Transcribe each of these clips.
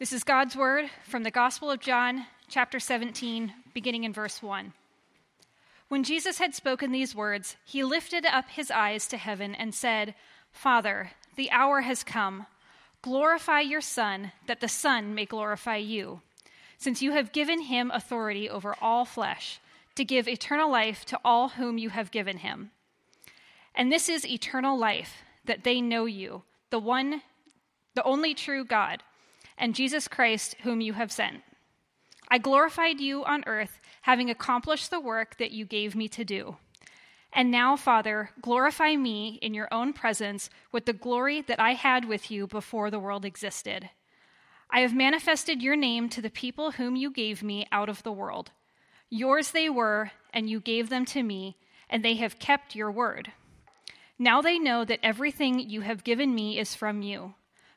This is God's word from the Gospel of John, chapter 17, beginning in verse 1. When Jesus had spoken these words, he lifted up his eyes to heaven and said, Father, the hour has come. Glorify your Son, that the Son may glorify you, since you have given him authority over all flesh, to give eternal life to all whom you have given him. And this is eternal life, that they know you, the one, the only true God and Jesus Christ, whom you have sent. I glorified you on earth, having accomplished the work that you gave me to do. And now, Father, glorify me in your own presence with the glory that I had with you before the world existed. I have manifested your name to the people whom you gave me out of the world. Yours they were, and you gave them to me, and they have kept your word. Now they know that everything you have given me is from you.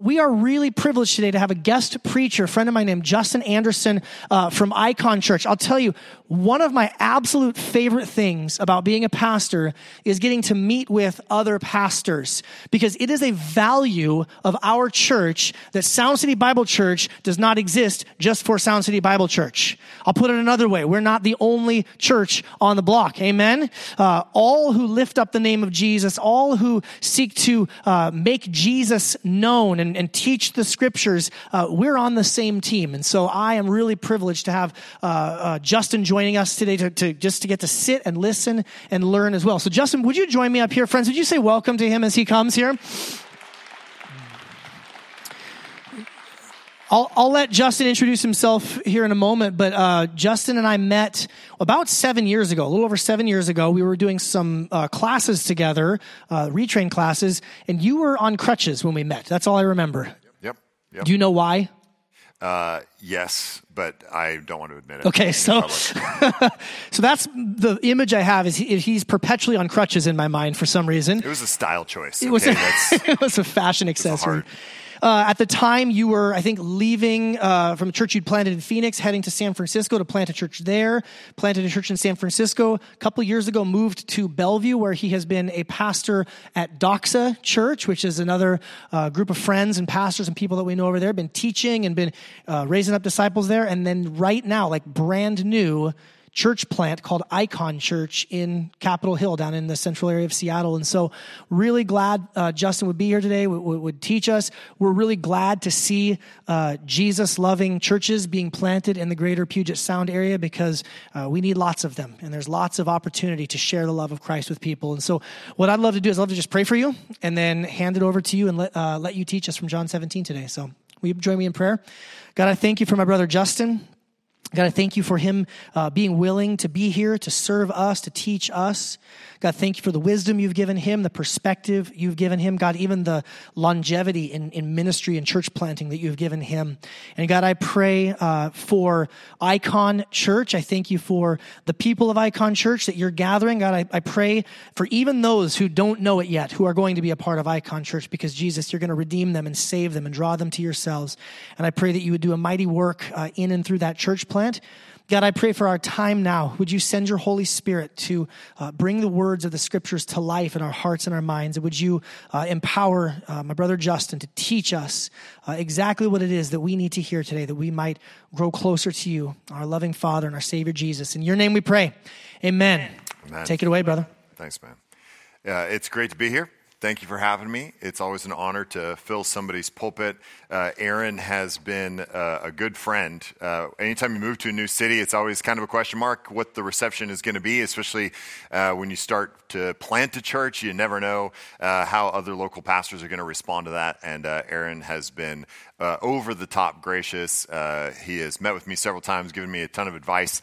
we are really privileged today to have a guest preacher, a friend of mine named Justin Anderson uh, from Icon Church. I'll tell you, one of my absolute favorite things about being a pastor is getting to meet with other pastors because it is a value of our church that Sound City Bible Church does not exist just for Sound City Bible Church. I'll put it another way. We're not the only church on the block. Amen. Uh, all who lift up the name of Jesus, all who seek to uh, make Jesus known and and, and teach the scriptures, uh, we're on the same team. And so I am really privileged to have uh, uh, Justin joining us today to, to, just to get to sit and listen and learn as well. So Justin, would you join me up here, friends? Would you say welcome to him as he comes here? I'll, I'll let Justin introduce himself here in a moment, but uh, Justin and I met about seven years ago, a little over seven years ago. We were doing some uh, classes together, uh, retrain classes, and you were on crutches when we met. That's all I remember. Yep. yep. Do you know why? Uh, yes, but I don't want to admit it. Okay, so so that's the image I have is he, he's perpetually on crutches in my mind for some reason. It was a style choice. It was a, it was a fashion accessory. Uh, at the time, you were, I think, leaving uh, from a church you'd planted in Phoenix, heading to San Francisco to plant a church there. Planted a church in San Francisco. A couple years ago, moved to Bellevue, where he has been a pastor at Doxa Church, which is another uh, group of friends and pastors and people that we know over there. Been teaching and been uh, raising up disciples there. And then right now, like brand new, church plant called Icon Church in Capitol Hill down in the central area of Seattle. And so, really glad uh, Justin would be here today, would, teach us. We're really glad to see uh, Jesus loving churches being planted in the greater Puget Sound area because uh, we need lots of them. And there's lots of opportunity to share the love of Christ with people. And so, what I'd love to do is I'd love to just pray for you and then hand it over to you and let, uh, let you teach us from John 17 today. So, will you join me in prayer? God, I thank you for my brother Justin. God, I thank you for him uh, being willing to be here, to serve us, to teach us. God, thank you for the wisdom you've given him, the perspective you've given him. God, even the longevity in, in ministry and church planting that you've given him. And God, I pray uh, for Icon Church. I thank you for the people of Icon Church that you're gathering. God, I, I pray for even those who don't know it yet, who are going to be a part of Icon Church, because Jesus, you're going to redeem them and save them and draw them to yourselves. And I pray that you would do a mighty work uh, in and through that church plant. God, I pray for our time now. Would you send your Holy Spirit to uh, bring the words of the scriptures to life in our hearts and our minds? And would you uh, empower uh, my brother Justin to teach us uh, exactly what it is that we need to hear today, that we might grow closer to you, our loving Father and our Savior Jesus. In your name we pray. Amen. Amen. Take it away, brother. Thanks, man. it's great to be here. Thank you for having me. It's always an honor to fill somebody's pulpit. Uh, Aaron has been uh, a good friend. Uh, anytime you move to a new city, it's always kind of a question mark what the reception is going to be, especially uh, when you start to plant a church. You never know uh, how other local pastors are going to respond to that. And uh, Aaron has been over the top gracious. He has met with me several times, given me a ton of advice.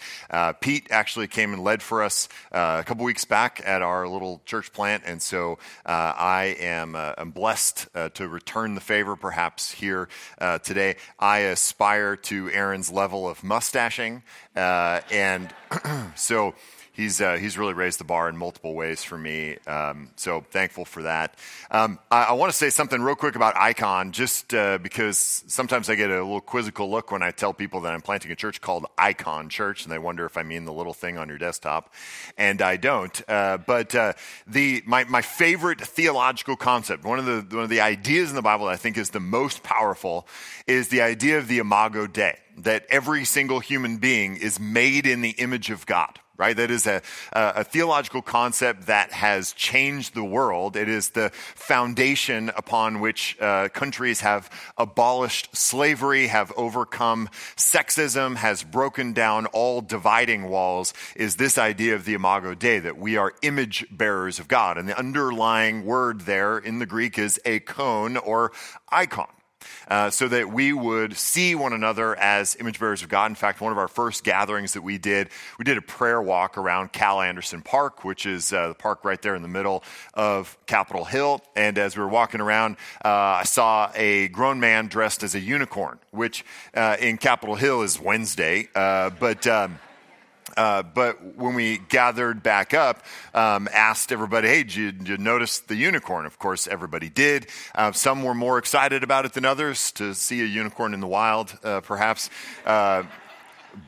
Pete actually came and led for us a couple weeks back at our little church plant, and so I am am blessed to return the favor, perhaps here Uh, today. I aspire to Aaron's level of mustaching, uh, and so he's, uh, he's really raised the bar in multiple ways for me. Um, so thankful for that. Um, I, I want to say something real quick about Icon, just uh, because sometimes I get a little quizzical look when I tell people that I'm planting a church called Icon Church, and they wonder if I mean the little thing on your desktop, and I don't. Uh, but uh, the my my favorite theological concept, one of the one of the ideas in the Bible that I think is the most powerful, is the idea of the Imago Dei, that every single human being is made in the image of God right? That is a, a, theological concept that has changed the world. It is the foundation upon which uh, countries have abolished slavery, have overcome sexism, has broken down all dividing walls, is this idea of the Imago Dei, that we are image bearers of God. And the underlying word there in the Greek is eikon or icon. Uh, so that we would see one another as image bearers of God. In fact, one of our first gatherings that we did, we did a prayer walk around Cal Anderson Park, which is uh, the park right there in the middle of Capitol Hill. And as we were walking around, uh, I saw a grown man dressed as a unicorn, which uh, in Capitol Hill is Wednesday, uh, but. Um, uh, but when we gathered back up, um, asked everybody, hey, did you, did you, notice the unicorn? Of course, everybody did. Uh, some were more excited about it than others to see a unicorn in the wild, uh, perhaps. Uh,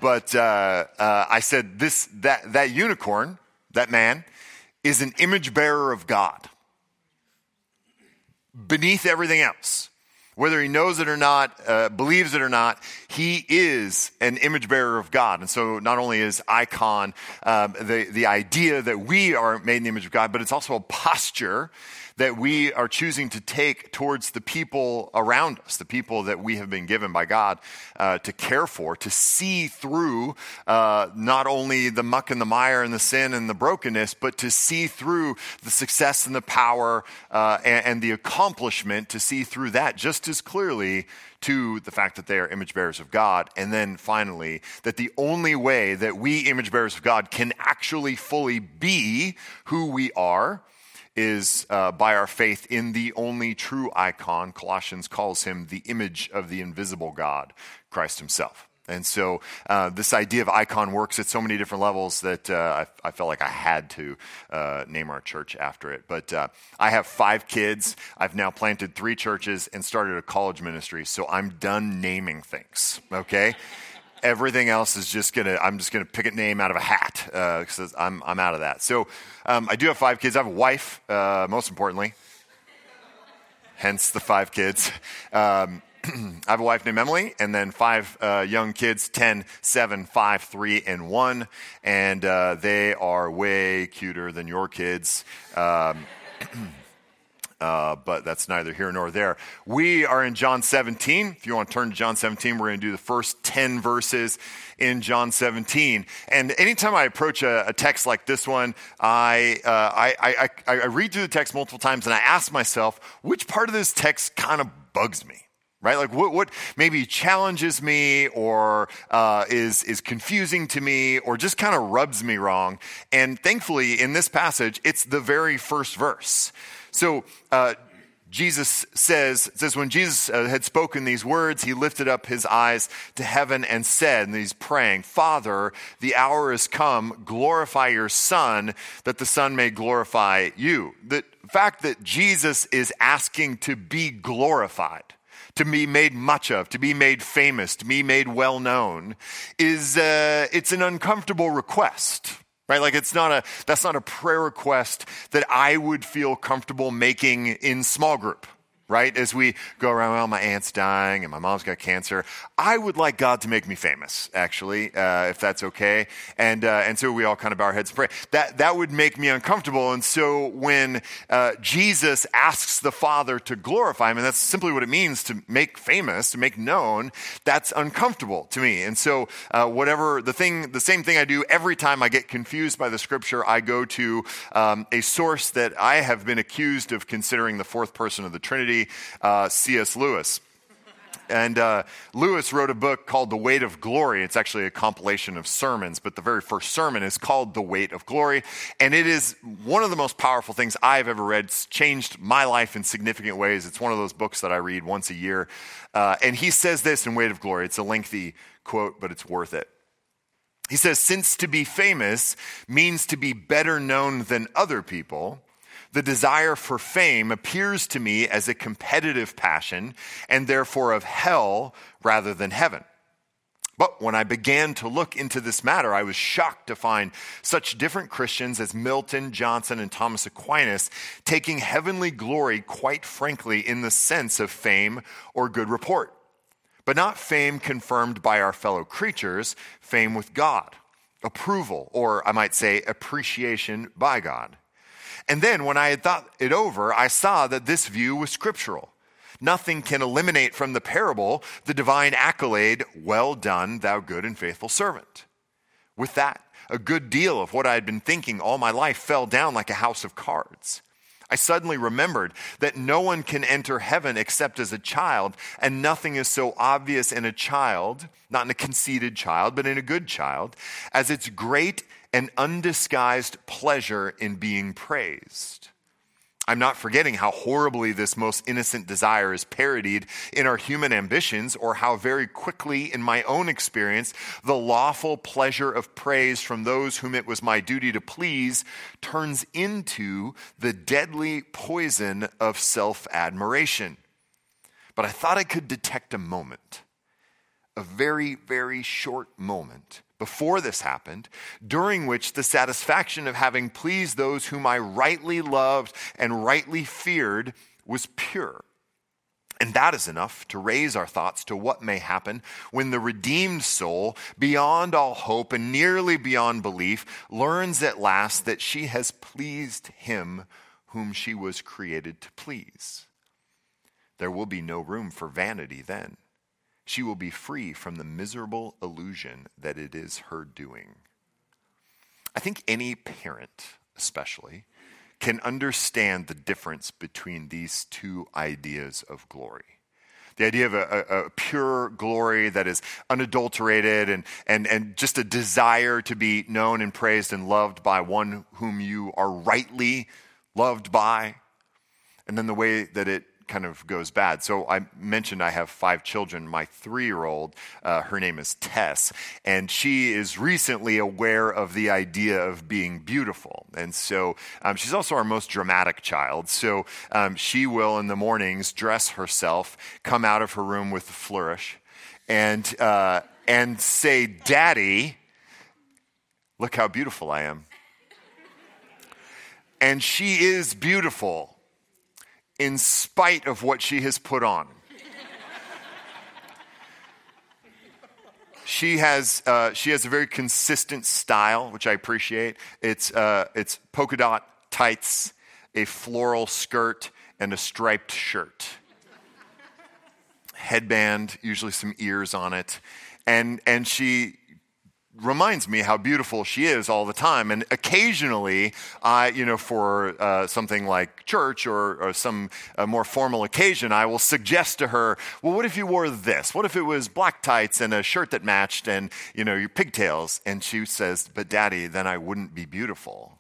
but uh, I said, this, that, that unicorn, that man, is an image bearer of God beneath everything else whether he knows it or not, uh, believes it or not, he is an image bearer of God. And so not only is icon um, the, the idea that we are made in the image of God, but it's also a posture that we are choosing to take towards the people around us, the people that we have been given by God uh, to care for, to see through uh, not only the muck and the mire and the sin and the brokenness, but to see through the success and the power uh, and, and the accomplishment, to see through that just as clearly to the fact that they are image bearers of God. And then finally, that the only way that we, image bearers of God, can actually fully be who we are is uh, by our faith in the only true icon. Colossians calls him the image of the invisible God, Christ himself. And so uh, this idea of icon works at so many different levels that uh, I, I, felt like I had to uh, name our church after it. But uh, I have five kids. I've now planted three churches and started a college ministry. So I'm done naming things, okay? Everything else is just gonna i'm just gonna pick a name out of a hat because uh, I'm, I'm out of that. So um, i do have five kids. I have a wife uh, most importantly hence the five kids. Um, i have a wife named emily and then five uh, young kids 10 7 5 3 and 1 and uh, they are way cuter than your kids. Um, uh, but that's neither here nor there. We are in John 17. If you want to turn to John 17, we're going to do the first 10 verses in John 17. And anytime I approach a, a text like this one, I, uh, I, I, I, read through the text multiple times and I ask myself, which part of this text kind of bugs me? right? Like what, what maybe challenges me or uh, is, is confusing to me or just kind of rubs me wrong. And thankfully, in this passage, it's the very first verse. So, uh, Jesus says, says when Jesus uh, had spoken these words, he lifted up his eyes to heaven and said, and he's praying, Father, the hour has come, glorify your Son, that the Son may glorify you. The fact that Jesus is asking to be glorified, to be made much of, to be made famous, to be made well known, is uh, it's an uncomfortable request right? Like it's not a that's not a prayer request that i would feel comfortable making in small group right? As we go around, well, my aunt's dying and my mom's got cancer. I would like God to make me famous, actually, uh, if that's okay. And, uh, and so we all kind of bow our heads and pray. That, that would make me uncomfortable. And so when uh, Jesus asks the Father to glorify him, and that's simply what it means to make famous, to make known, that's uncomfortable to me. And so uh, whatever the thing, the same thing I do every time I get confused by the scripture, I go to um, a source that I have been accused of considering the fourth person of the Trinity uh, C.S. Lewis. And uh, Lewis wrote a book called The Weight of Glory. It's actually a compilation of sermons, but the very first sermon is called The Weight of Glory. And it is one of the most powerful things I've ever read. It's changed my life in significant ways. It's one of those books that I read once a year. Uh, and he says this in Weight of Glory. It's a lengthy quote, but it's worth it. He says, since to be famous means to be better known than other people, the desire for fame appears to me as a competitive passion and therefore of hell rather than heaven. But when I began to look into this matter, I was shocked to find such different Christians as Milton, Johnson, and Thomas Aquinas taking heavenly glory quite frankly in the sense of fame or good report. But not fame confirmed by our fellow creatures, fame with God, approval, or I might say appreciation by God. And then when I had thought it over, I saw that this view was scriptural. Nothing can eliminate from the parable the divine accolade, Well done, thou good and faithful servant. With that, a good deal of what I had been thinking all my life fell down like a house of cards. I suddenly remembered that no one can enter heaven except as a child, and nothing is so obvious in a child, not in a conceited child, but in a good child, as its great and undisguised pleasure in being praised. I'm not forgetting how horribly this most innocent desire is parodied in our human ambitions, or how very quickly, in my own experience, the lawful pleasure of praise from those whom it was my duty to please turns into the deadly poison of self admiration. But I thought I could detect a moment, a very, very short moment before this happened, during which the satisfaction of having pleased those whom I rightly loved and rightly feared was pure. And that is enough to raise our thoughts to what may happen when the redeemed soul, beyond all hope and nearly beyond belief, learns at last that she has pleased him whom she was created to please. There will be no room for vanity then. She will be free from the miserable illusion that it is her doing. I think any parent, especially, can understand the difference between these two ideas of glory. The idea of a, a, a, pure glory that is unadulterated and, and, and just a desire to be known and praised and loved by one whom you are rightly loved by. And then the way that it kind of goes bad. So I mentioned I have five children. My three year old, uh, her name is Tess, and she is recently aware of the idea of being beautiful. And so um, she's also our most dramatic child. So um, she will, in the mornings, dress herself, come out of her room with a flourish, and, uh, and say, Daddy, look how beautiful I am. And she is beautiful in spite of what she has put on. she has uh, she has a very consistent style, which I appreciate. It's uh, it's polka dot tights, a floral skirt, and a striped shirt. Headband, usually some ears on it, and and she reminds me how beautiful she is all the time. And occasionally, I, you know, for uh, something like church or, or some uh, more formal occasion, I will suggest to her, well, what if you wore this? What if it was black tights and a shirt that matched and, you know, your pigtails? And she says, but daddy, then I wouldn't be beautiful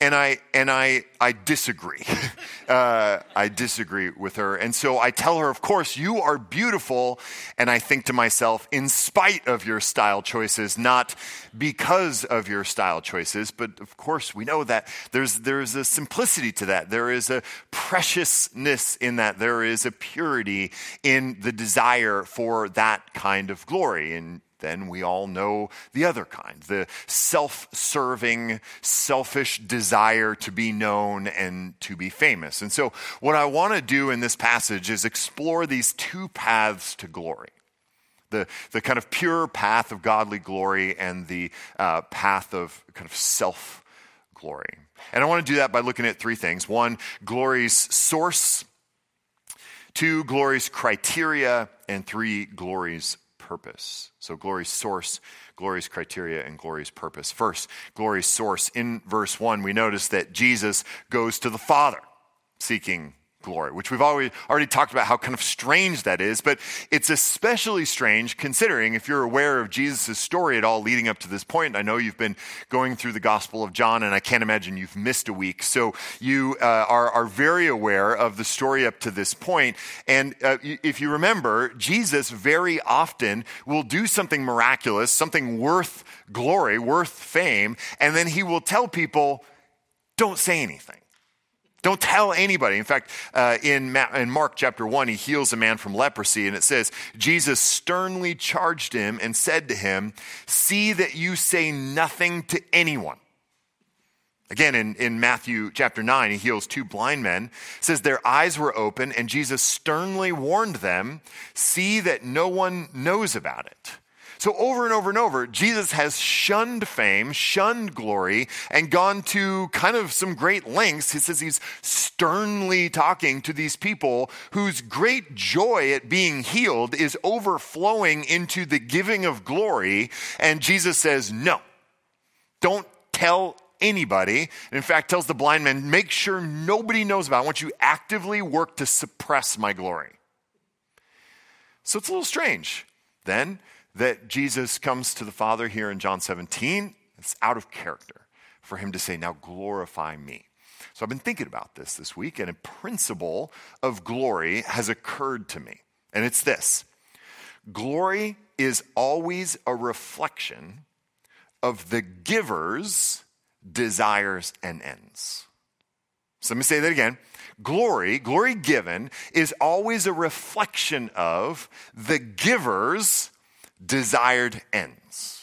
and I and I I disagree. uh, I disagree with her, and so I tell her, of course, you are beautiful. And I think to myself, in spite of your style choices, not because of your style choices, but of course, we know that there's there's a simplicity to that. There is a preciousness in that. There is a purity in the desire for that kind of glory. And then we all know the other kind the self serving, selfish desire to be known and to be famous. And so, what I want to do in this passage is explore these two paths to glory. The, the kind of pure path of godly glory and the uh, path of kind of self glory. And I want to do that by looking at three things one, glory's source, two, glory's criteria, and three, glory's purpose. So, glory's source, glory's criteria, and glory's purpose. First, glory's source. In verse 1, we notice that Jesus goes to the Father seeking glory, which we've already, already talked about how kind of strange that is, but it's especially strange considering if you're aware of Jesus' story at all leading up to this point. I know you've been going through the Gospel of John, and I can't imagine you've missed a week. So you uh, are, are very aware of the story up to this point. And uh, if you remember, Jesus very often will do something miraculous, something worth glory, worth fame, and then he will tell people, don't say anything. Don't tell anybody. In fact, uh, in, Ma- in Mark chapter 1, he heals a man from leprosy, and it says, Jesus sternly charged him and said to him, See that you say nothing to anyone. Again, in, in Matthew chapter 9, he heals two blind men. Says their eyes were open, and Jesus sternly warned them, See that no one knows about it. So, over and over and over, Jesus has shunned fame, shunned glory, and gone to kind of some great lengths. He says he's sternly talking to these people whose great joy at being healed is overflowing into the giving of glory. And Jesus says, No, don't tell anybody. And in fact, tells the blind man, Make sure nobody knows about it. I want you actively work to suppress my glory. So, it's a little strange then that Jesus comes to the Father here in John 17, it's out of character for him to say, Now glorify me. So I've been thinking about this this week, and a principle of glory has occurred to me. And it's this glory is always a reflection of the giver's desires and ends. So let me say that again. Glory, glory given, is always a reflection of the giver's desired ends.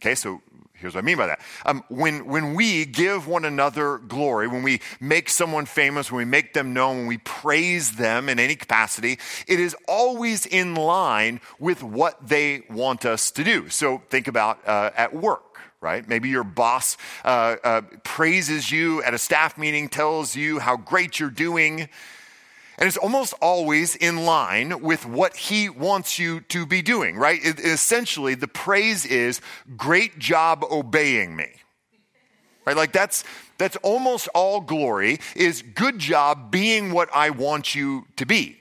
Okay, so here's what I mean by that. Um, when, when we give one another glory, when we make someone famous, when we make them known, when we praise them in any capacity, it is always in line with what they want us to do. So think about uh, at work. Right? Maybe your boss uh, uh, praises you at a staff meeting, tells you how great you're doing, and it's almost always in line with what he wants you to be doing, right? It, essentially, the praise is great job obeying me. Right? Like that's that's almost all glory is good job being what I want you to be.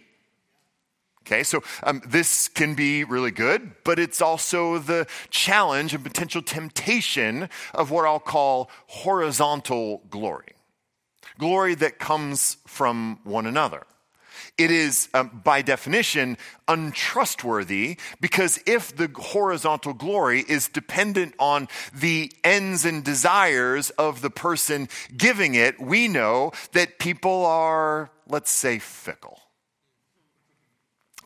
Okay, so um, this can be really good, but it's also the challenge and potential temptation of what I'll call horizontal glory. Glory that comes from one another it is, um, by definition, untrustworthy because if the horizontal glory is dependent on the ends and desires of the person giving it, we know that people are, let's say, fickle.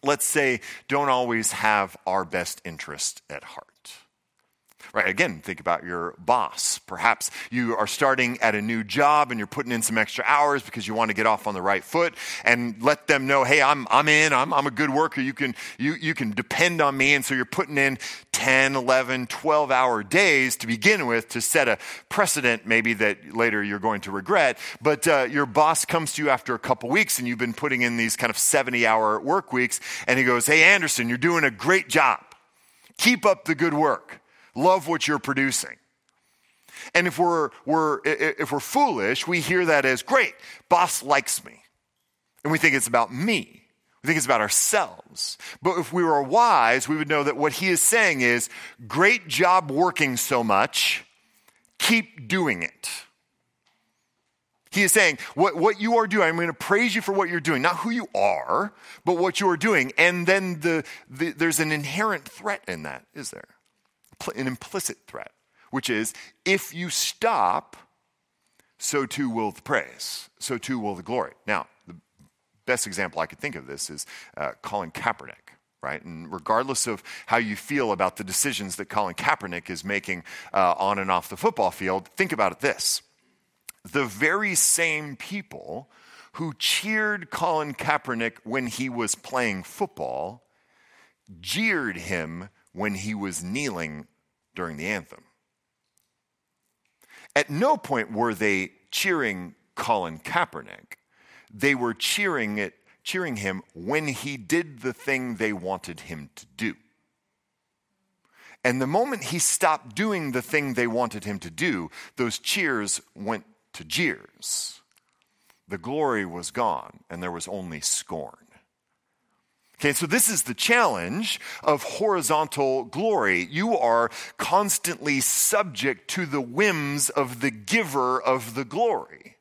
Let's say, don't always have our best interest at heart. Right, again, think about your boss. Perhaps you are starting at a new job and you're putting in some extra hours because you want to get off on the right foot and let them know, hey, I'm, I'm in, I'm, I'm a good worker. You can, you, you can depend on me. And so you're putting in 10, 11, 12 hour days to begin with to set a precedent maybe that later you're going to regret. But uh, your boss comes to you after a couple weeks and you've been putting in these kind of 70 hour work weeks and he goes, hey, Anderson, you're doing a great job. Keep up the good work. Love what you're producing. And if we're, we're, if we're foolish, we hear that as great, boss likes me. And we think it's about me. We think it's about ourselves. But if we were wise, we would know that what he is saying is great job working so much, keep doing it. He is saying, what, what you are doing, I'm going to praise you for what you're doing, not who you are, but what you are doing. And then the, the, there's an inherent threat in that, is there? An implicit threat, which is if you stop, so too will the praise, so too will the glory. Now, the best example I could think of this is uh, Colin Kaepernick. Right? And regardless of how you feel about the decisions that Colin Kaepernick is making uh, on and off the football field, think about it this. The very same people who cheered Colin Kaepernick when he was playing football jeered him when he was kneeling during the anthem. At no point were they cheering Colin Kaepernick. They were cheering it, cheering him when he did the thing they wanted him to do. And the moment he stopped doing the thing they wanted him to do, those cheers went to jeers. the glory was gone and there was only scorn. Okay, so this is the challenge of horizontal glory. You are constantly subject to the whims of the giver of the glory.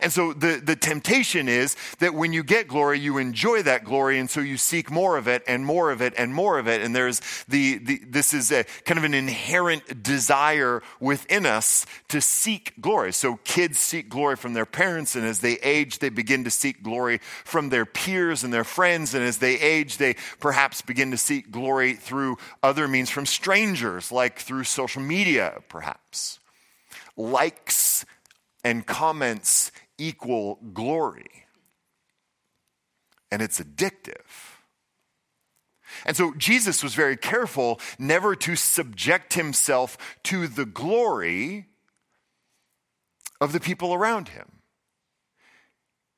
And so the, the temptation is that when you get glory, you enjoy that glory, and so you seek more of it and more of it and more of it. And there's the, the this is a kind of an inherent desire within us to seek glory. So kids seek glory from their parents, and as they age, they begin to seek glory from their peers and their friends. And as they age, they perhaps begin to seek glory through other means from strangers, like through social media, perhaps. Likes and comments equal glory. And it's addictive. And so Jesus was very careful never to subject himself to the glory of the people around him.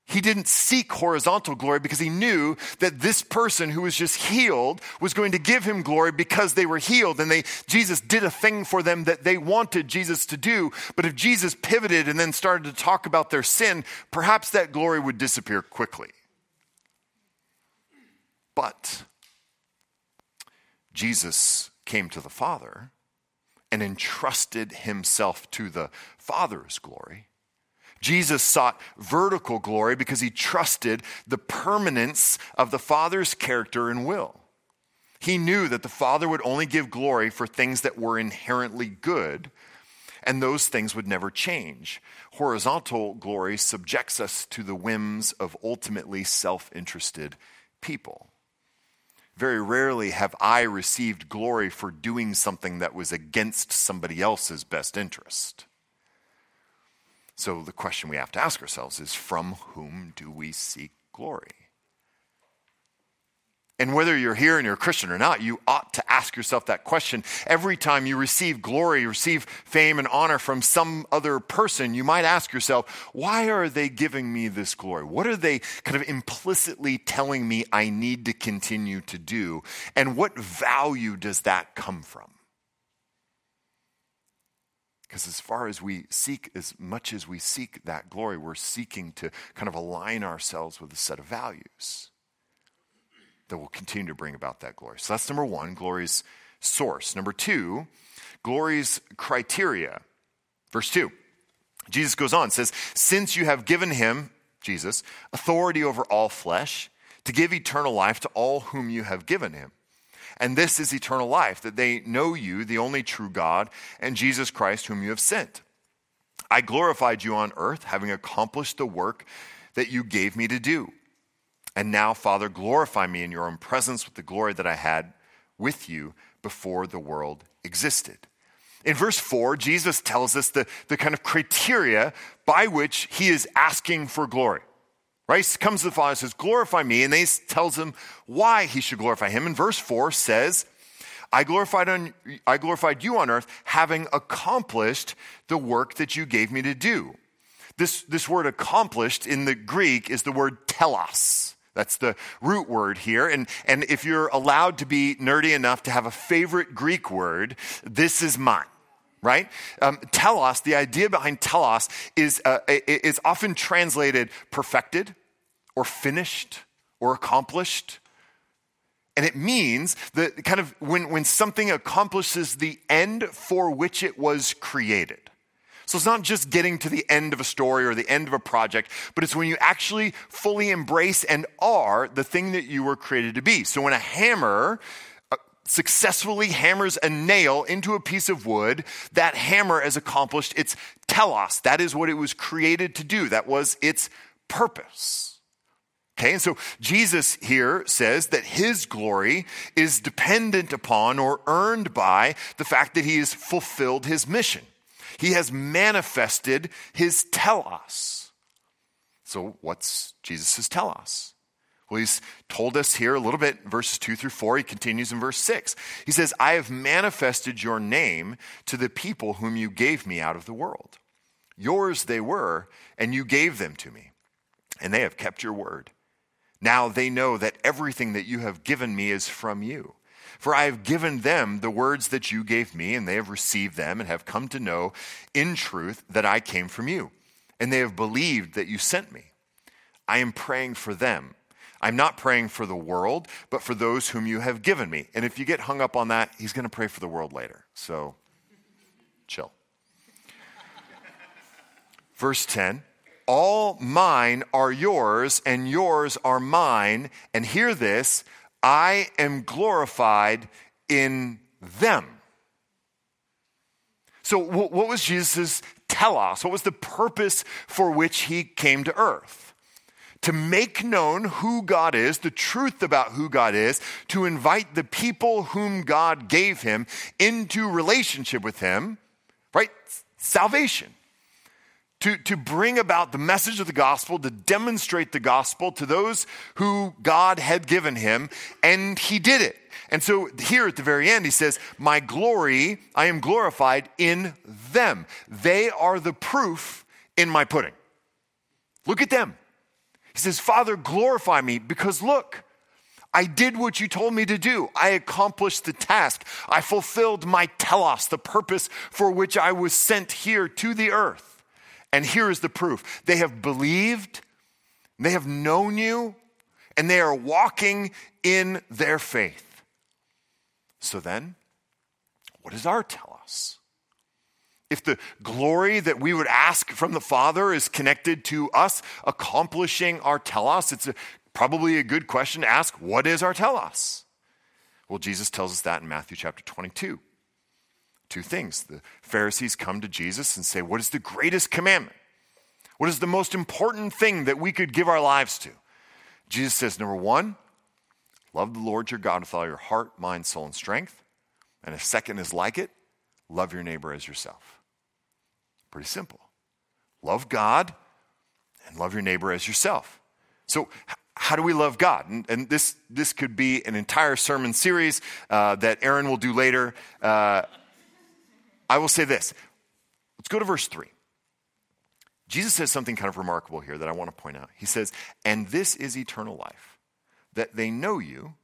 He didn't seek horizontal glory because he knew that this person who was just healed was going to give him glory because they were healed and they Jesus did a thing for them that they wanted Jesus to do. But if Jesus pivoted and then started to talk about their sin, perhaps that glory would disappear quickly. But Jesus came to the Father and entrusted himself to the Father's glory Jesus sought vertical glory because he trusted the permanence of the Father's character and will. He knew that the Father would only give glory for things that were inherently good, and those things would never change. Horizontal glory subjects us to the whims of ultimately self interested people. Very rarely have I received glory for doing something that was against somebody else's best interest. So the question we have to ask ourselves is from whom do we seek glory? And whether you're here and you're a Christian or not, you ought to ask yourself that question. Every time you receive glory, receive fame and honor from some other person, you might ask yourself, why are they giving me this glory? What are they kind of implicitly telling me I need to continue to do? And what value does that come from? Because as far as we seek, as much as we seek that glory, we're seeking to kind of align ourselves with a set of values that will continue to bring about that glory. So that's number one, glory's source. Number two, glory's criteria. Verse two, Jesus goes on, says, Since you have given him, Jesus, authority over all flesh, to give eternal life to all whom you have given him. And this is eternal life, that they know you, the only true God, and Jesus Christ, whom you have sent. I glorified you on earth, having accomplished the work that you gave me to do. And now, Father, glorify me in your own presence with the glory that I had with you before the world existed. In verse 4, Jesus tells us the, the kind of criteria by which he is asking for glory. Right? He comes to the Father and says, Glorify me. And then he tells him why he should glorify him. And verse 4 says, I glorified, on, I glorified you on earth, having accomplished the work that you gave me to do. This, this word accomplished in the Greek is the word telos. That's the root word here. And, and if you're allowed to be nerdy enough to have a favorite Greek word, this is mine right? Um, telos, the idea behind telos is, uh, is often translated perfected or finished or accomplished. And it means that kind of when, when something accomplishes the end for which it was created. So it's not just getting to the end of a story or the end of a project, but it's when you actually fully embrace and are the thing that you were created to be. So when a hammer successfully hammers a nail into a piece of wood, that hammer has accomplished its telos. That is what it was created to do. That was its purpose. Okay, and so Jesus here says that his glory is dependent upon or earned by the fact that he has fulfilled his mission. He has manifested his telos. So, what's Jesus' telos? Well, he's told us here a little bit, verses 2 through 4. He continues in verse 6. He says, I have manifested your name to the people whom you gave me out of the world. Yours they were, and you gave them to me, and they have kept your word. Now they know that everything that you have given me is from you. For I have given them the words that you gave me, and they have received them and have come to know in truth that I came from you and they have believed that you sent me. I am praying for them. I'm not praying for the world, but for those whom you have given me. And if you get hung up on that, he's going to pray for the world later. So chill. Verse 10 All mine are yours, and yours are mine. And hear this I am glorified in them. So, what was Jesus' telos? What was the purpose for which he came to earth? To make known who God is, the truth about who God is, to invite the people whom God gave him into relationship with him, right? Salvation. To, to bring about the message of the gospel, to demonstrate the gospel to those who God had given him, and he did it. And so here at the very end, he says, My glory, I am glorified in them. They are the proof in my pudding. Look at them. He says, Father, glorify me because look, I did what you told me to do. I accomplished the task. I fulfilled my telos, the purpose for which I was sent here to the earth. And here is the proof they have believed, they have known you, and they are walking in their faith. So then, what does our telos? If the glory that we would ask from the Father is connected to us accomplishing our telos, it's a, probably a good question to ask what is our telos? Well, Jesus tells us that in Matthew chapter 22. Two things. The Pharisees come to Jesus and say, What is the greatest commandment? What is the most important thing that we could give our lives to? Jesus says, Number one, Love the Lord your God with all your heart, mind, soul, and strength. And a second is like it love your neighbor as yourself. Pretty simple. Love God and love your neighbor as yourself. So, how do we love God? And, and this, this could be an entire sermon series uh, that Aaron will do later. Uh, I will say this. Let's go to verse 3. Jesus says something kind of remarkable here that I want to point out. He says, And this is eternal life that they know you,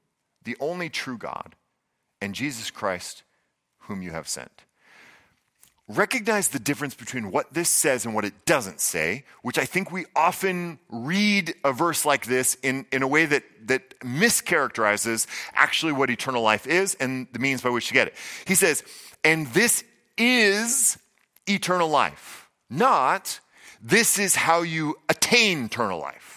the only true God, and Jesus Christ, whom you have sent. Recognize the difference between what this says and what it doesn't say, which I think we often read a verse like this in, in a way that, that mischaracterizes actually what eternal life is and the means by which to get it. He says, and this is eternal life, not this is how you attain eternal life.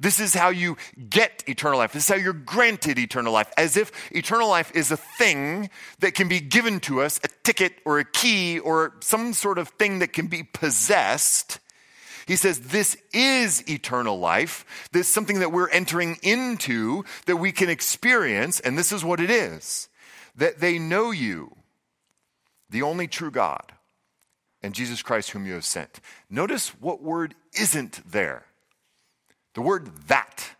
This is how you get eternal life. This is how you're granted eternal life, as if eternal life is a thing that can be given to us, a ticket or a key or some sort of thing that can be possessed. He says, This is eternal life. This is something that we're entering into that we can experience, and this is what it is that they know you, the only true God, and Jesus Christ, whom you have sent. Notice what word isn't there. The word that.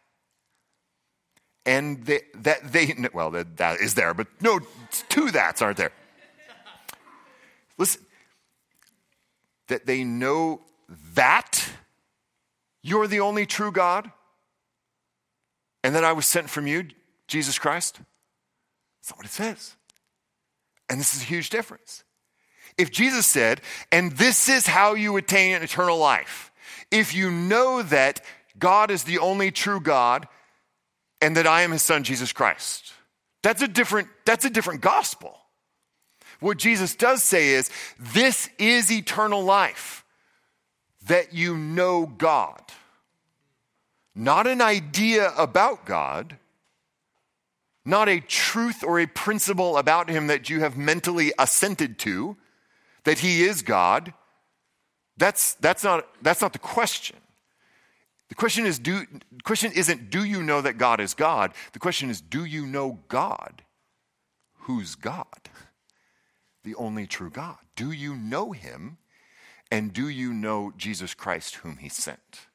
And they, that they, well, that, that is there, but no, two that's aren't there. Listen, that they know that you're the only true God and that I was sent from you, Jesus Christ. That's not what it says. And this is a huge difference. If Jesus said, and this is how you attain eternal life, if you know that God is the only true God and that I am his son Jesus Christ. That's a different that's a different gospel. What Jesus does say is this is eternal life that you know God. Not an idea about God, not a truth or a principle about him that you have mentally assented to that he is God. That's, that's, not, that's not the question. The question is do question isn't do you know that God is God? The question is do you know God? Who's God? The only true God. Do you know him? And do you know Jesus Christ whom he sent?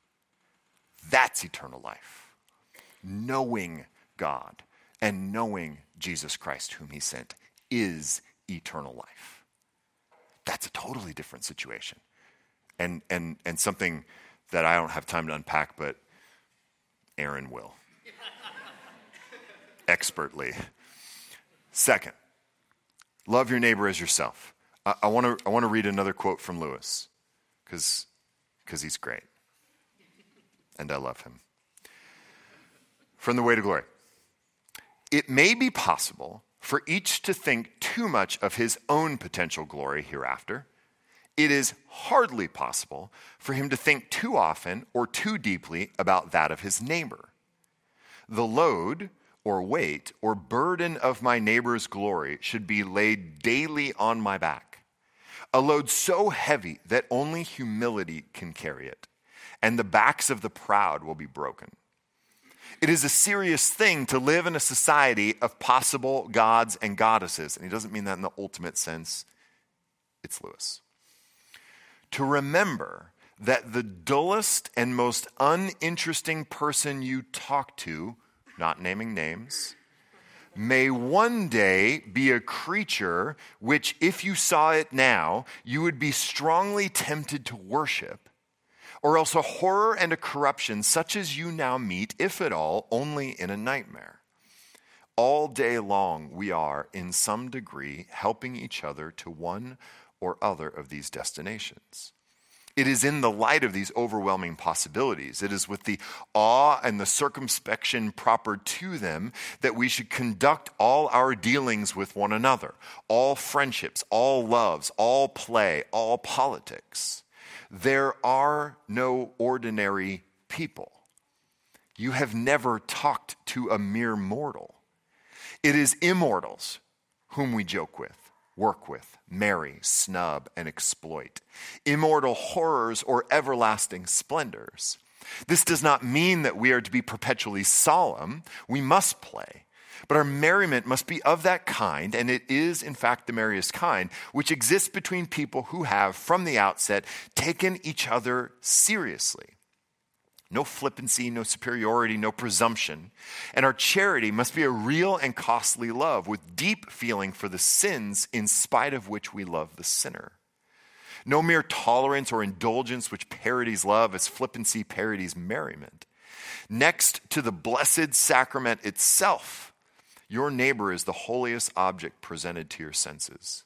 That's eternal life. Knowing God and knowing Jesus Christ whom he sent is eternal life. That's a totally different situation. And and and something that I don't have time to unpack, but Aaron will. Expertly. Second, love your neighbor as yourself. I, I want to I wanna read another quote from Lewis because because he's great. And I love him. From the Weight of Glory. It may be possible for each to think too much of his own potential glory hereafter. It is hardly possible for him to think too often or too deeply about that of his neighbor. The load or weight or burden of my neighbor's glory should be laid daily on my back, a load so heavy that only humility can carry it, and the backs of the proud will be broken. It is a serious thing to live in a society of possible gods and goddesses. And he doesn't mean that in the ultimate sense. It's Lewis. To remember that the dullest and most uninteresting person you talk to, not naming names, may one day be a creature which, if you saw it now, you would be strongly tempted to worship or else a horror and a corruption such as you now meet, if at all, only in a nightmare. All day long, we are, in some degree, helping each other to one or other of these destinations. It is in the light of these overwhelming possibilities, it is with the awe and the circumspection proper to them that we should conduct all our dealings with one another, all friendships, all loves, all play, all politics. There are no ordinary people. You have never talked to a mere mortal. It is immortals whom we joke with, work with, marry, snub, and exploit. Immortal horrors or everlasting splendors. This does not mean that we are to be perpetually solemn. We must play. But our merriment must be of that kind, and it is, in fact, the merriest kind, which exists between people who have, from the outset, taken each other seriously. No flippancy, no superiority, no presumption. And our charity must be a real and costly love with deep feeling for the sins in spite of which we love the sinner. No mere tolerance or indulgence which parodies love as flippancy parodies merriment. Next to the blessed sacrament itself, your neighbor is the holiest object presented to your senses.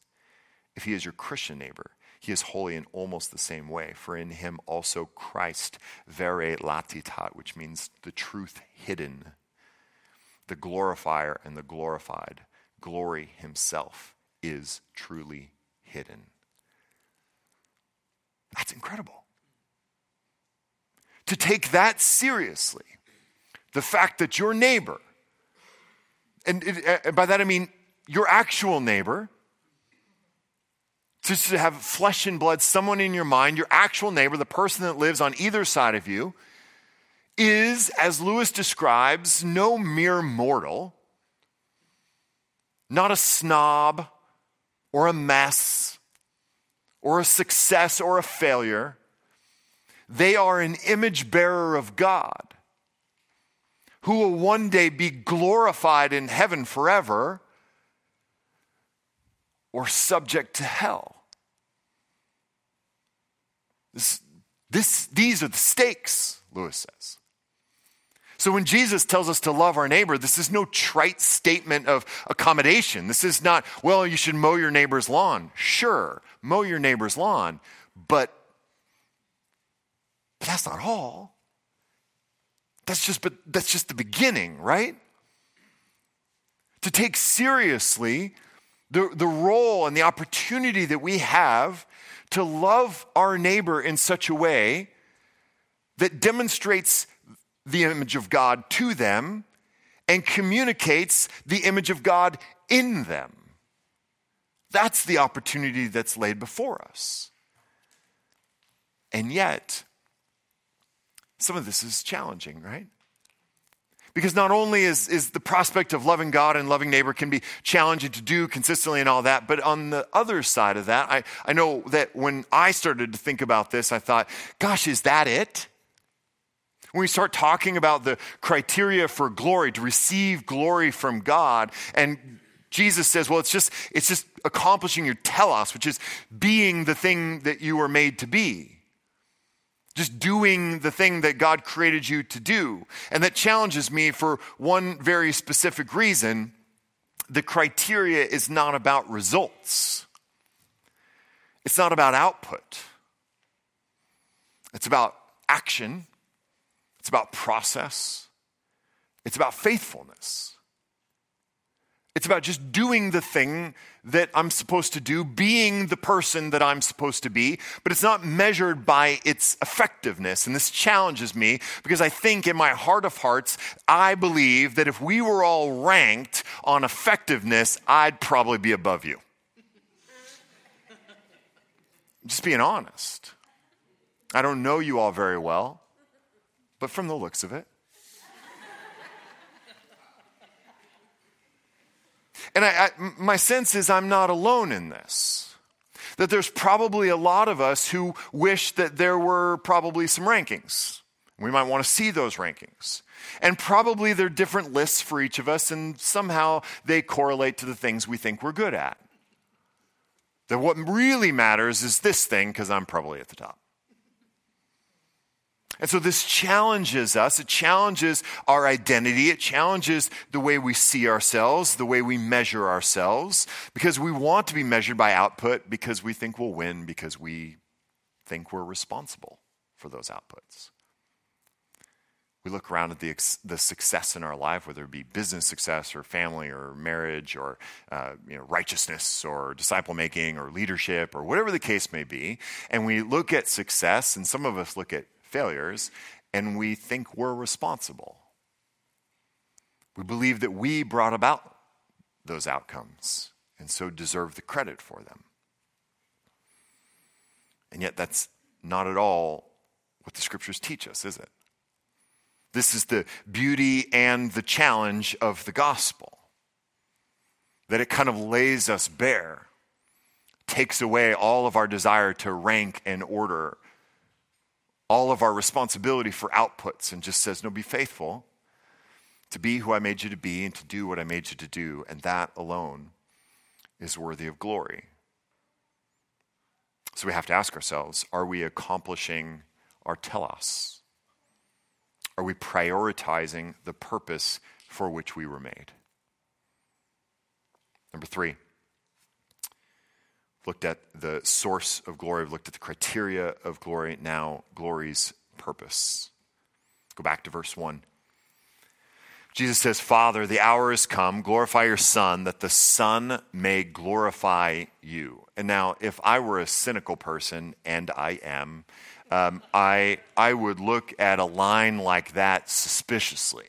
If he is your Christian neighbor, he is holy in almost the same way, for in him also Christ vere latitat, which means the truth hidden, the glorifier and the glorified. Glory himself is truly hidden. That's incredible. To take that seriously, the fact that your neighbor and, it, and by that I mean your actual neighbor, to have flesh and blood, someone in your mind, your actual neighbor, the person that lives on either side of you, is, as Lewis describes, no mere mortal, not a snob or a mess or a success or a failure. They are an image bearer of God who will one day be glorified in heaven forever or subject to hell. This, this, these are the stakes, Lewis says. So when Jesus tells us to love our neighbor, this is no trite statement of accommodation. This is not, well, you should mow your neighbor's lawn. Sure, mow your neighbor's lawn, but, but that's not all. That's just, but that's just the beginning, right? To take seriously the, the role and the opportunity that we have to love our neighbor in such a way that demonstrates the image of God to them and communicates the image of God in them. That's the opportunity that's laid before us. And yet, some of this is challenging, right? Because not only is, is the prospect of loving God and loving neighbor can be challenging to do consistently and all that, but on the other side of that, I, I know that when I started to think about this, I thought, gosh, is that it? When we start talking about the criteria for glory, to receive glory from God, and Jesus says, well, it's just, it's just accomplishing your telos, which is being the thing that you were made to be just doing the thing that God created you to do. And that challenges me for one very specific reason. The criteria is not about results, it's not about output. It's about action, it's about process, it's about faithfulness. It's about just doing the thing that I'm supposed to do, being the person that I'm supposed to be, but it's not measured by its effectiveness. And this challenges me because I think in my heart of hearts, I believe that if we were all ranked on effectiveness, I'd probably be above you. just being honest. I don't know you all very well, but from the looks of it, And I, I, my sense is I'm not alone in this. That there's probably a lot of us who wish that there were probably some rankings. We might want to see those rankings. And probably they're different lists for each of us, and somehow they correlate to the things we think we're good at. That what really matters is this thing, because I'm probably at the top. And so this challenges us. It challenges our identity. It challenges the way we see ourselves, the way we measure ourselves, because we want to be measured by output because we think we'll win, because we think we're responsible for those outputs. We look around at the, the success in our life, whether it be business success or family or marriage or uh, you know, righteousness or disciple making or leadership or whatever the case may be, and we look at success, and some of us look at failures, and we think we're responsible. We believe that we brought about those outcomes and so deserve the credit for them. And yet, that's not at all what the scriptures teach us, is it? This is the beauty and the challenge of the gospel. That it kind of lays us bare, takes away all of our desire to rank and order all of our responsibility for outputs and just says, no, be faithful to be who I made you to be and to do what I made you to do. And that alone is worthy of glory. So we have to ask ourselves are we accomplishing our telos? Are we prioritizing the purpose for which we were made? Number three, looked at the source of glory, we've looked at the criteria of glory, now glory's purpose. Go back to verse 1. Jesus says, Father, the hour has come, glorify your Son, that the Son may glorify you. And now, if I were a cynical person, and I am, um, I, I would look at a line like that suspiciously,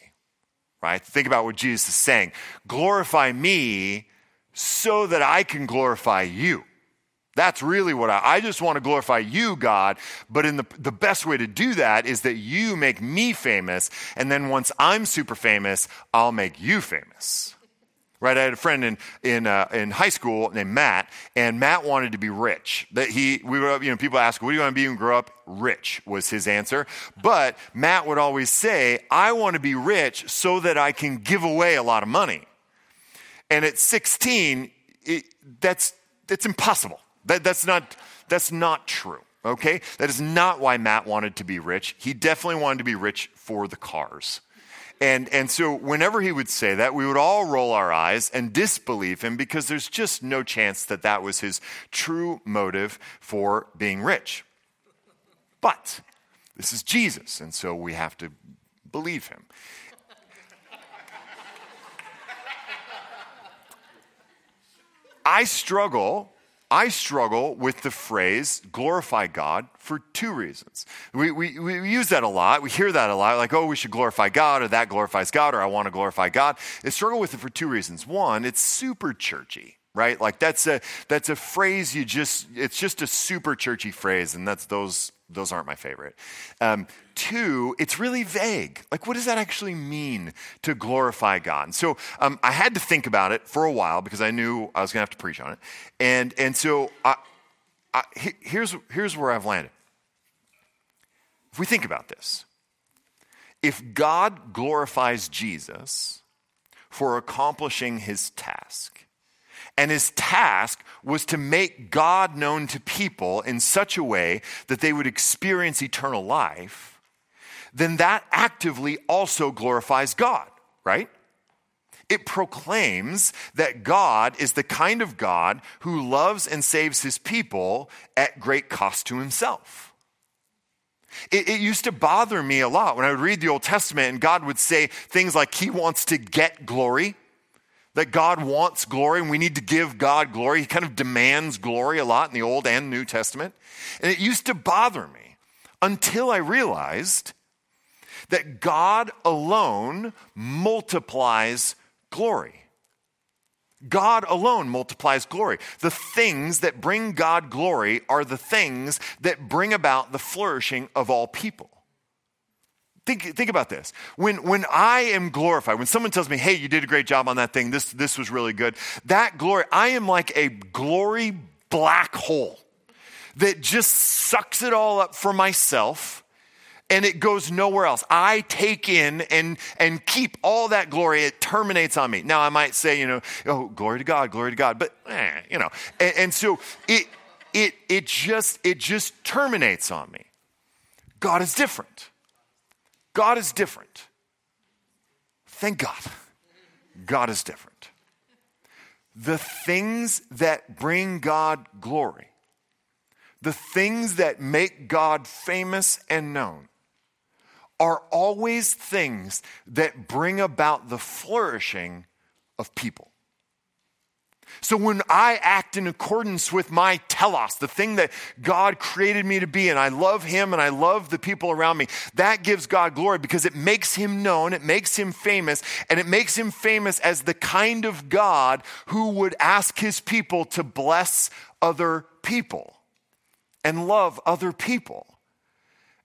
right? Think about what Jesus is saying glorify me so that I can glorify you. That's really what I, I just want to glorify you, God. But in the, the best way to do that is that you make me famous. And then once I'm super famous, I'll make you famous. Right? I had a friend in, in, uh, in high school named Matt, and Matt wanted to be rich. That he, we were, you know, people ask, what do you want to be when you grow up? Rich was his answer. But Matt would always say, I want to be rich so that I can give away a lot of money. And at 16, it, that's, that's impossible. That, that's, not, that's not true, okay? That is not why Matt wanted to be rich. He definitely wanted to be rich for the cars. And, and so, whenever he would say that, we would all roll our eyes and disbelieve him because there's just no chance that that was his true motive for being rich. But this is Jesus, and so we have to believe him. I struggle I struggle with the phrase glorify God for two reasons. We, we, we use that a lot. We hear that a lot, like, oh, we should glorify God, or that glorifies God, or I want to glorify God. I struggle with it for two reasons. One, it's super churchy, right? Like that's a, that's a phrase you just, it's just a super churchy phrase, and that's those those aren't my favorite. Um, two, it's really vague. Like, what does that actually mean to glorify God? so um, I had to think about it for a while because I knew I was going to have to preach on it. And, and so I, I, here's, here's where I've landed. If we think about this, if God glorifies Jesus for accomplishing his task, and his task was to make God known to people in such a way that they would experience eternal life, then that actively also glorifies God, right? It proclaims that God is the kind of God who loves and saves his people at great cost to himself. It, it, used to bother me a lot when I would read the Old Testament and God would say things like He wants to get glory, that God wants glory and we need to give God glory. He kind of demands glory a lot in the Old and New Testament. And it used to bother me until I realized that God alone multiplies glory. God alone multiplies glory. The things that bring God glory are the things that bring about the flourishing of all people. Think, think about this. When, when I am glorified, when someone tells me, hey, you did a great job on that thing, this, this was really good, that glory, I am like a glory black hole that just sucks it all up for myself and it goes nowhere else. I take in and, and keep all that glory. It terminates on me. Now, I might say, you know, oh, glory to God, glory to God, but, eh, you know, and, and so it, it, it, just, it just terminates on me. God is different. God is different. Thank God. God is different. The things that bring God glory, the things that make God famous and known, are always things that bring about the flourishing of people. So when I act in accordance with my telos, the thing that God created me to be, and I love Him and I love the people around me, that gives God glory because it makes Him known, it makes Him famous, and it makes Him famous as the kind of God who would ask His people to bless other people and love other people.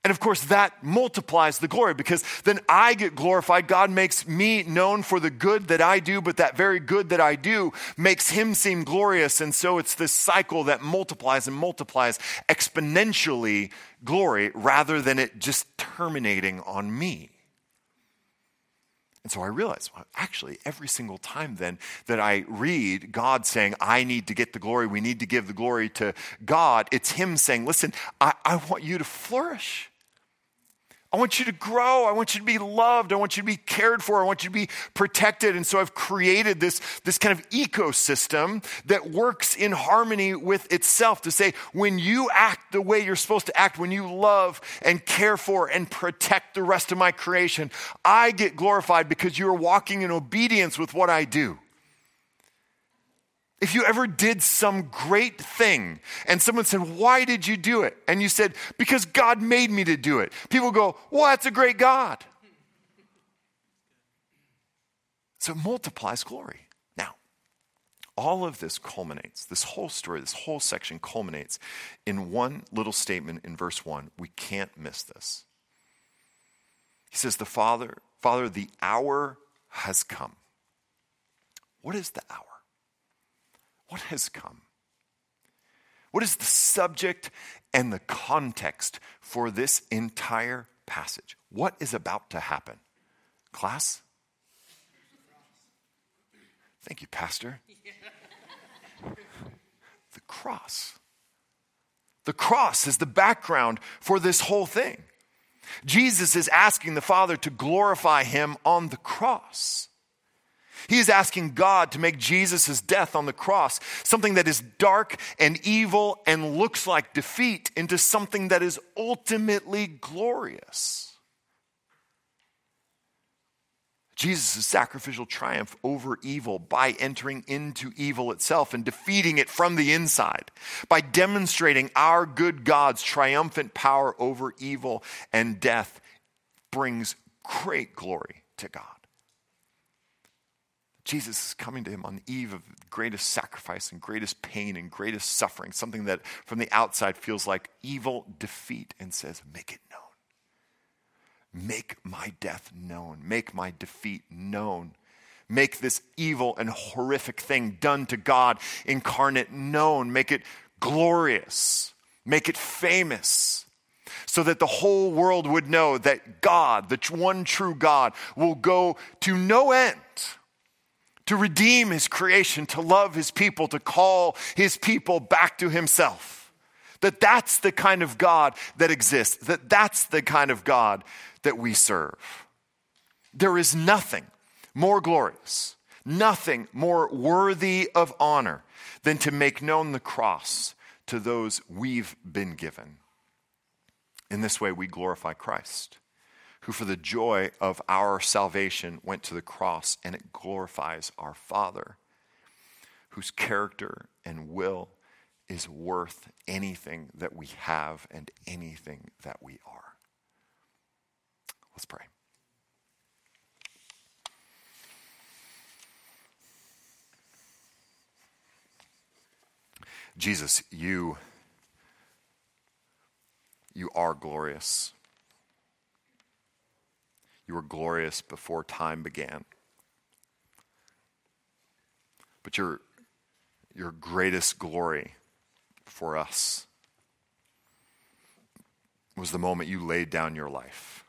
And of course, that multiplies the glory because then I get glorified. God makes me known for the good that I do, but that very good that I do makes him seem glorious. And so it's this cycle that multiplies and multiplies exponentially glory rather than it just terminating on me. And so I realized, well, actually, every single time then that I read God saying, I need to get the glory, we need to give the glory to God, it's Him saying, listen, I, I want you to flourish. I want you to grow. I want you to be loved. I want you to be cared for. I want you to be protected. And so I've created this, this kind of ecosystem that works in harmony with itself to say, when you act the way you're supposed to act, when you love and care for and protect the rest of my creation, I get glorified because you're walking in obedience with what I do. If you ever did some great thing and someone said, Why did you do it? And you said, Because God made me to do it. People go, Well, that's a great God. So it multiplies glory. Now, all of this culminates, this whole story, this whole section culminates in one little statement in verse 1. We can't miss this. He says, The Father, Father, the hour has come. What is the hour? What has come? What is the subject and the context for this entire passage? What is about to happen? Class? Thank you, Pastor. The cross. The cross is the background for this whole thing. Jesus is asking the Father to glorify him on the cross. He is asking God to make Jesus' death on the cross something that is dark and evil and looks like defeat into something that is ultimately glorious. Jesus' sacrificial triumph over evil by entering into evil itself and defeating it from the inside, by demonstrating our good God's triumphant power over evil and death, brings great glory to God. Jesus is coming to him on the eve of greatest sacrifice and greatest pain and greatest suffering, something that from the outside feels like evil defeat, and says, Make it known. Make my death known. Make my defeat known. Make this evil and horrific thing done to God incarnate known. Make it glorious. Make it famous so that the whole world would know that God, the one true God, will go to no end to redeem his creation, to love his people, to call his people back to himself. That that's the kind of God that exists, that that's the kind of God that we serve. There is nothing more glorious, nothing more worthy of honor than to make known the cross to those we've been given. In this way, we glorify Christ, who for the joy of our salvation went to the cross, and it glorifies our Father, whose character and will is worth anything that we have and anything that we are. Let's pray. Jesus, you, you are glorious. You were glorious before time began. But your, your greatest glory for us was the moment you laid down your life.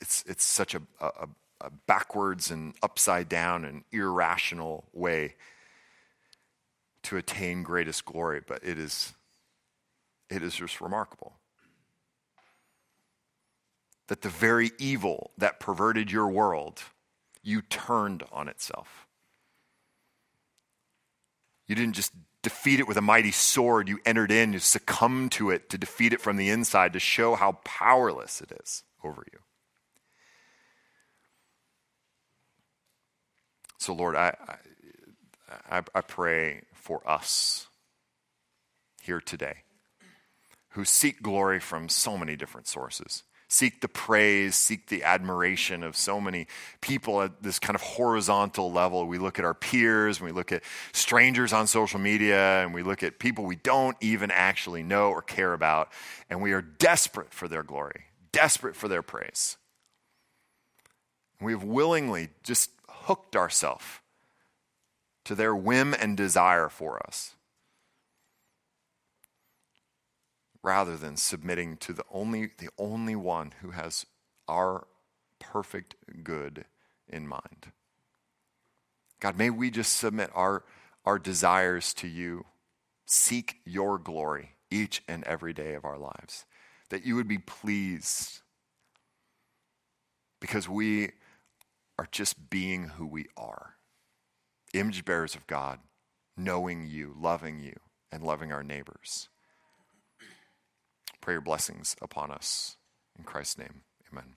It's, it's such a, a, a backwards and upside down and irrational way to attain greatest glory, but it is, it is just remarkable. That the very evil that perverted your world, you turned on itself. You didn't just defeat it with a mighty sword, you entered in, you succumbed to it to defeat it from the inside, to show how powerless it is over you. So, Lord, I, I, I pray for us here today who seek glory from so many different sources. Seek the praise, seek the admiration of so many people at this kind of horizontal level. We look at our peers, we look at strangers on social media, and we look at people we don't even actually know or care about, and we are desperate for their glory, desperate for their praise. We have willingly just hooked ourselves to their whim and desire for us rather than submitting to the only, the only one who has our perfect good in mind. God, may we just submit our, our desires to you. Seek your glory each and every day of our lives. That you would be pleased because we are just being who we are image bearers of God, knowing you, loving you, and loving our neighbors. Pray your blessings upon us. In Christ's name, amen.